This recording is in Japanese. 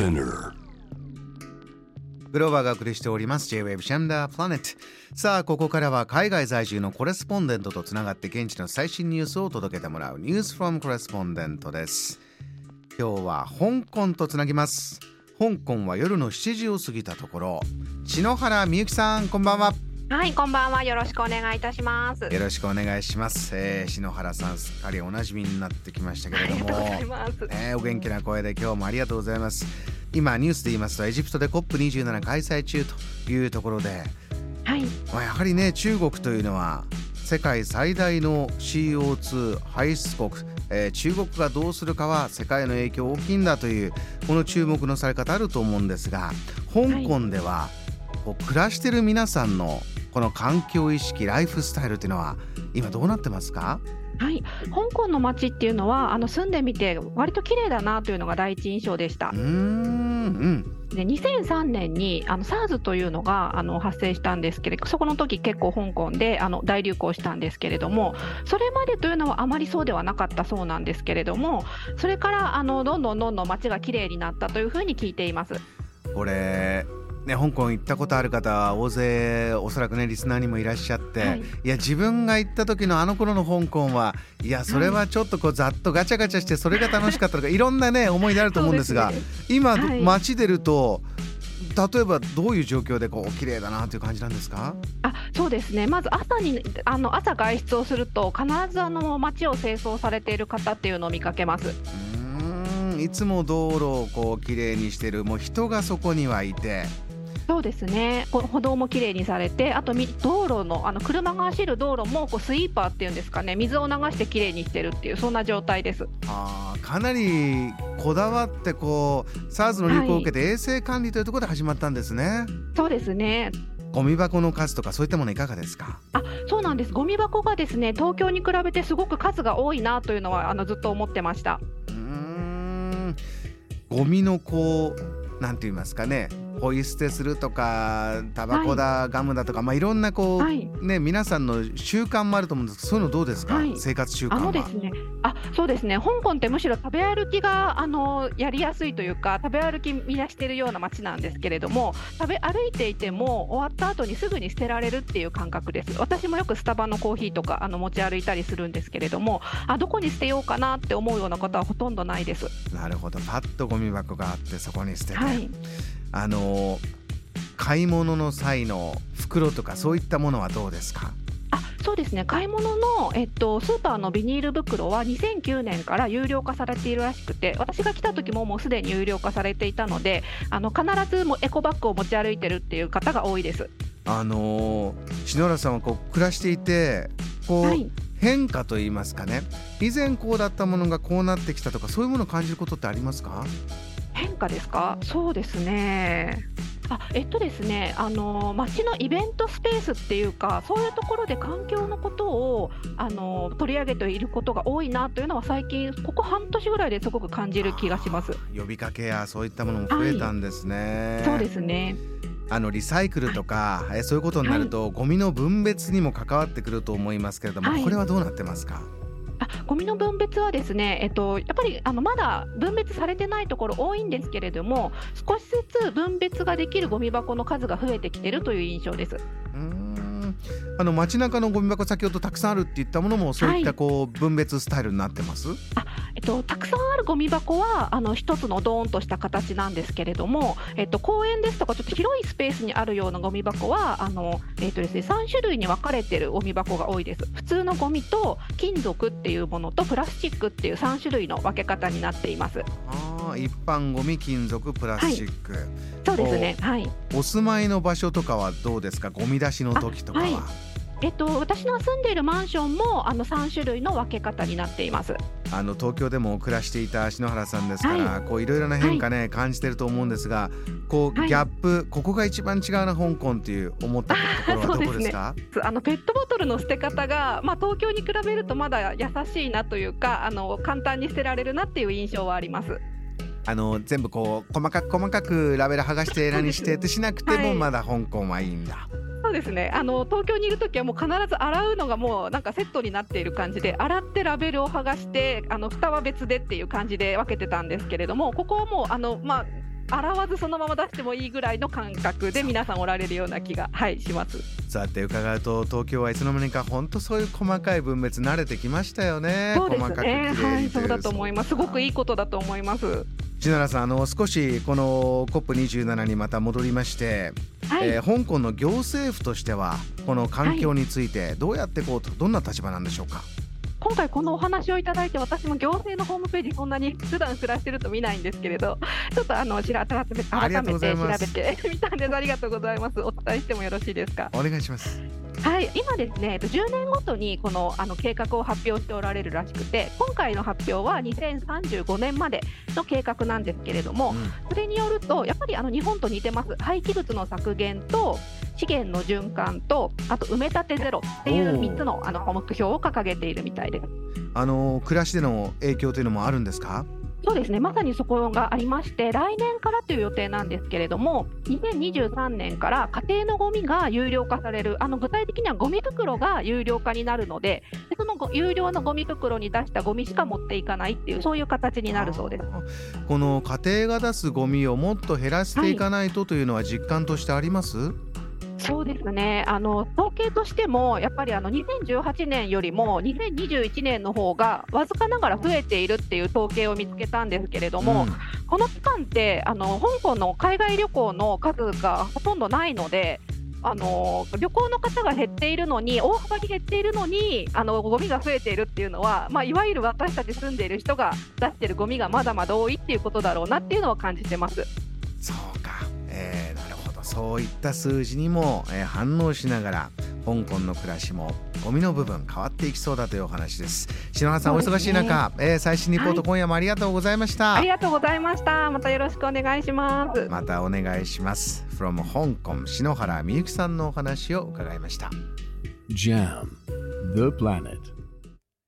Spinner. グローバーがお送りしております。J-Wave シャンダープラネットさあここからは海外在住のコレスポンデントとつながって現地の最新ニュースを届けてもらうニュースフォームコレスポンデントです。今日は香港とつなぎます。香港は夜の7時を過ぎたところ。篠原美幸さんこんばんは。はい、こんばんは。よろしくお願いいたします。よろしくお願いします、えー、篠原さんすっかりおなじみになってきましたけれども。ありがとうございます。ね、お元気な声で今日もありがとうございます今ニュースで言いますとエジプトで COP27 開催中というところで、はい、まあ、やはりね中国というのは世界最大の CO2 排出国、えー中国がどうするかは世界の影響大きいんだというこの注目のされ方あると思うんですが香港では、こう暮らしてる皆さんのこの環境意識ライフスタイルっていうのは今どうなってますか？はい、香港の街っていうのは、あの住んでみて、割と綺麗だなというのが第一印象でしたうー。んうんで、2003年にあの SARS というのがあの発生したんですけれど、そこの時結構香港であの大流行したんですけれども、それまでというのはあまりそうではなかったそうなんですけれども、それからあのどんどんどんどん街が綺麗になったというふうに聞いています。これね香港行ったことある方は大勢おそらくねリスナーにもいらっしゃって、はい。い、や自分が行った時のあの頃の香港はいやそれはちょっとこうざっとガチャガチャしてそれが楽しかったとかい。ろんなね思い出あると思うんですがそう今、はい。街出ると例えばどういう状況でこう綺麗だなという感じなんですか？あそうですね、まず朝にあの朝外出をすると、必ずあの街を清掃されている方っていうのを見かけます。うーん。いつも道路をこう綺麗にしてるもう人がそこにはいてそうですね、こ歩道もきれいにされて、あとみ道路のあの車が走る道路もこうスイーパーっていうんですかね、水を流してきれいにしてるっていう、そんな状態です。あーかなりこだわってこう SARS の流行を受けて衛生管理というところで始まったんですね。そうですね、ゴミ箱の数とかそういったものいかがですか？あそうなんです、ゴミ箱がですね東京に比べてすごく数が多いなというのはあのずっと思ってました。うーん。ゴミのこうなんて言いますかねポイ捨てするとかタバコだ、ガムだとかまあいろんなこう、はい。ね皆さんの習慣もあると思うんですけどそういうのどうですか、はい。生活習慣は。あのですね、あそうですね、香港ってむしろ食べ歩きがあのやりやすいというか、食べ歩きみなしているような街なんですけれども、食べ歩いていても、終わった後にすぐに捨てられるっていう感覚です。私もよくスタバのコーヒーとかあの持ち歩いたりするんですけれども、あどこに捨てようかなって思うような方はほとんどないです。なるほど。パッとゴミ箱があってそこに捨てて、はい、あの買い物の際の袋とかそういったものはどうですか？あそうですね。買い物の、えっと、スーパーのビニール袋は2009年から有料化されているらしくて私が来た時ももうすでに有料化されていたのであの必ずもうエコバッグを持ち歩いてるっていう方が多いです。あの篠原さんはこう暮らしていてこう、はい。変化といいますかね以前こうだったものがこうなってきたとかそういうものを感じることってありますか？変化ですか？そうですね。あえっとですねあの街のイベントスペースっていうかそういうところで環境のことをあの取り上げていることが多いなというのは最近ここ半年ぐらいですごく感じる気がします。呼びかけやそういったものも増えたんですね、そうですね。あのリサイクルとか、えそういうことになると、ゴミの分別にも関わってくると思いますけれども、はい。これはどうなってますか？あゴミの分別はですね、えっと、やっぱりあのまだ分別されてないところ多いんですけれども少しずつ分別ができるゴミ箱の数が増えてきているという印象です。うーん。あの街中のゴミ箱先ほどたくさんあるって言ったものもそういったはい。こう分別スタイルになってます、えっと、たくさんあるゴミ箱はあの一つのドーンとした形なんですけれども、えっと、公園ですとかちょっと広いスペースにあるようなゴミ箱はあの、えっとですね、3種類に分かれてるゴミ箱が多いです。普通のゴミと金属っていうものとプラスチックっていう3種類の分け方になっています。あー一般ゴミ金属プラスチック、そうですね。はい。お住まいの場所とかはどうですか？ゴミ出しの時とかは、あはいえっと、私の住んでいるマンションもあの3種類の分け方になっています。あの東京でも暮らしていた篠原さんですから、はこういろいろな変化ね、感じてると思うんですがこう、はい。ギャップここが一番違うな香港っていう思ったところはどこですか？あのペットボトルの捨て方が、まあ、東京に比べるとまだ優しいなというかあの簡単に捨てられるなっていう印象はあります。あの全部こう細かく細かくラベル剥がして何してってしなくてもはい。まだ香港はいいんだ、そうですね。あの東京にいるときはもう必ず洗うのがもうなんかセットになっている感じで洗ってラベルを剥がしてあの蓋は別でっていう感じで分けてたんですけれどもここはもうあの、まあ、洗わずそのまま出してもいいぐらいの感覚で皆さんおられるような気が、はい、します。そうやって伺うと東京はいつの間にか本当そういう細かい分別慣れてきましたよね。そうですね。はいそうだと思います。すごくいいことだと思います。篠原さんあの少しこの COP27 にまた戻りまして、はい、えー、香港の行政府としてはこの環境についてどうやってこうとどんな立場なんでしょうか？今回このお話をいただいて私も行政のホームページそんなに普段暮らしてると見ないんですけれどちょっとあの改めて調べて。みたんです。ありがとうございます。お伝えしてもよろしいですか？お願いします。はい、今ですね、10年ごとにこのあの計画を発表しておられるらしくて、今回の発表は2035年までの計画なんですけれども、うん、それによると、やっぱりあの日本と似てます、廃棄物の削減と資源の循環と、あと埋め立てゼロっていう3つのあの目標を掲げているみたいで。すあの暮らしでの影響というのもあるんですか？そうですね。まさにそこがありまして来年からという予定なんですけれども2023年から家庭のゴミが有料化されるあの具体的にはゴミ袋が有料化になるのででその有料のゴミ袋に出したゴミしか持っていかないっていうそういう形になるそうです。この家庭が出すゴミをもっと減らしていかないとというのは実感としてあります、はいそうですねあの統計としても、やっぱりあの2018年よりも2021年の方がわずかながら増えているっていう統計を見つけたんですけれども、うん、この期間ってあの香港の海外旅行の数がほとんどないので。あの旅行の方が減っているのに大幅に減っているのにあのゴミが増えているっていうのは、まあ、いわゆる私たち住んでいる人が出しているゴミがまだまだ多いっていうことだろうなっていうのは感じてます。そういった数字にも、えー、反応しながら香港の暮らしもゴミの部分変わっていきそうだというお話です。篠原さん、お忙しい中、えー、最新リポート、はい、今夜もありがとうございました。ありがとうございました。またよろしくお願いします。またお願いします。From 香港篠原美由紀さんのお話を伺いました。JAM The Planet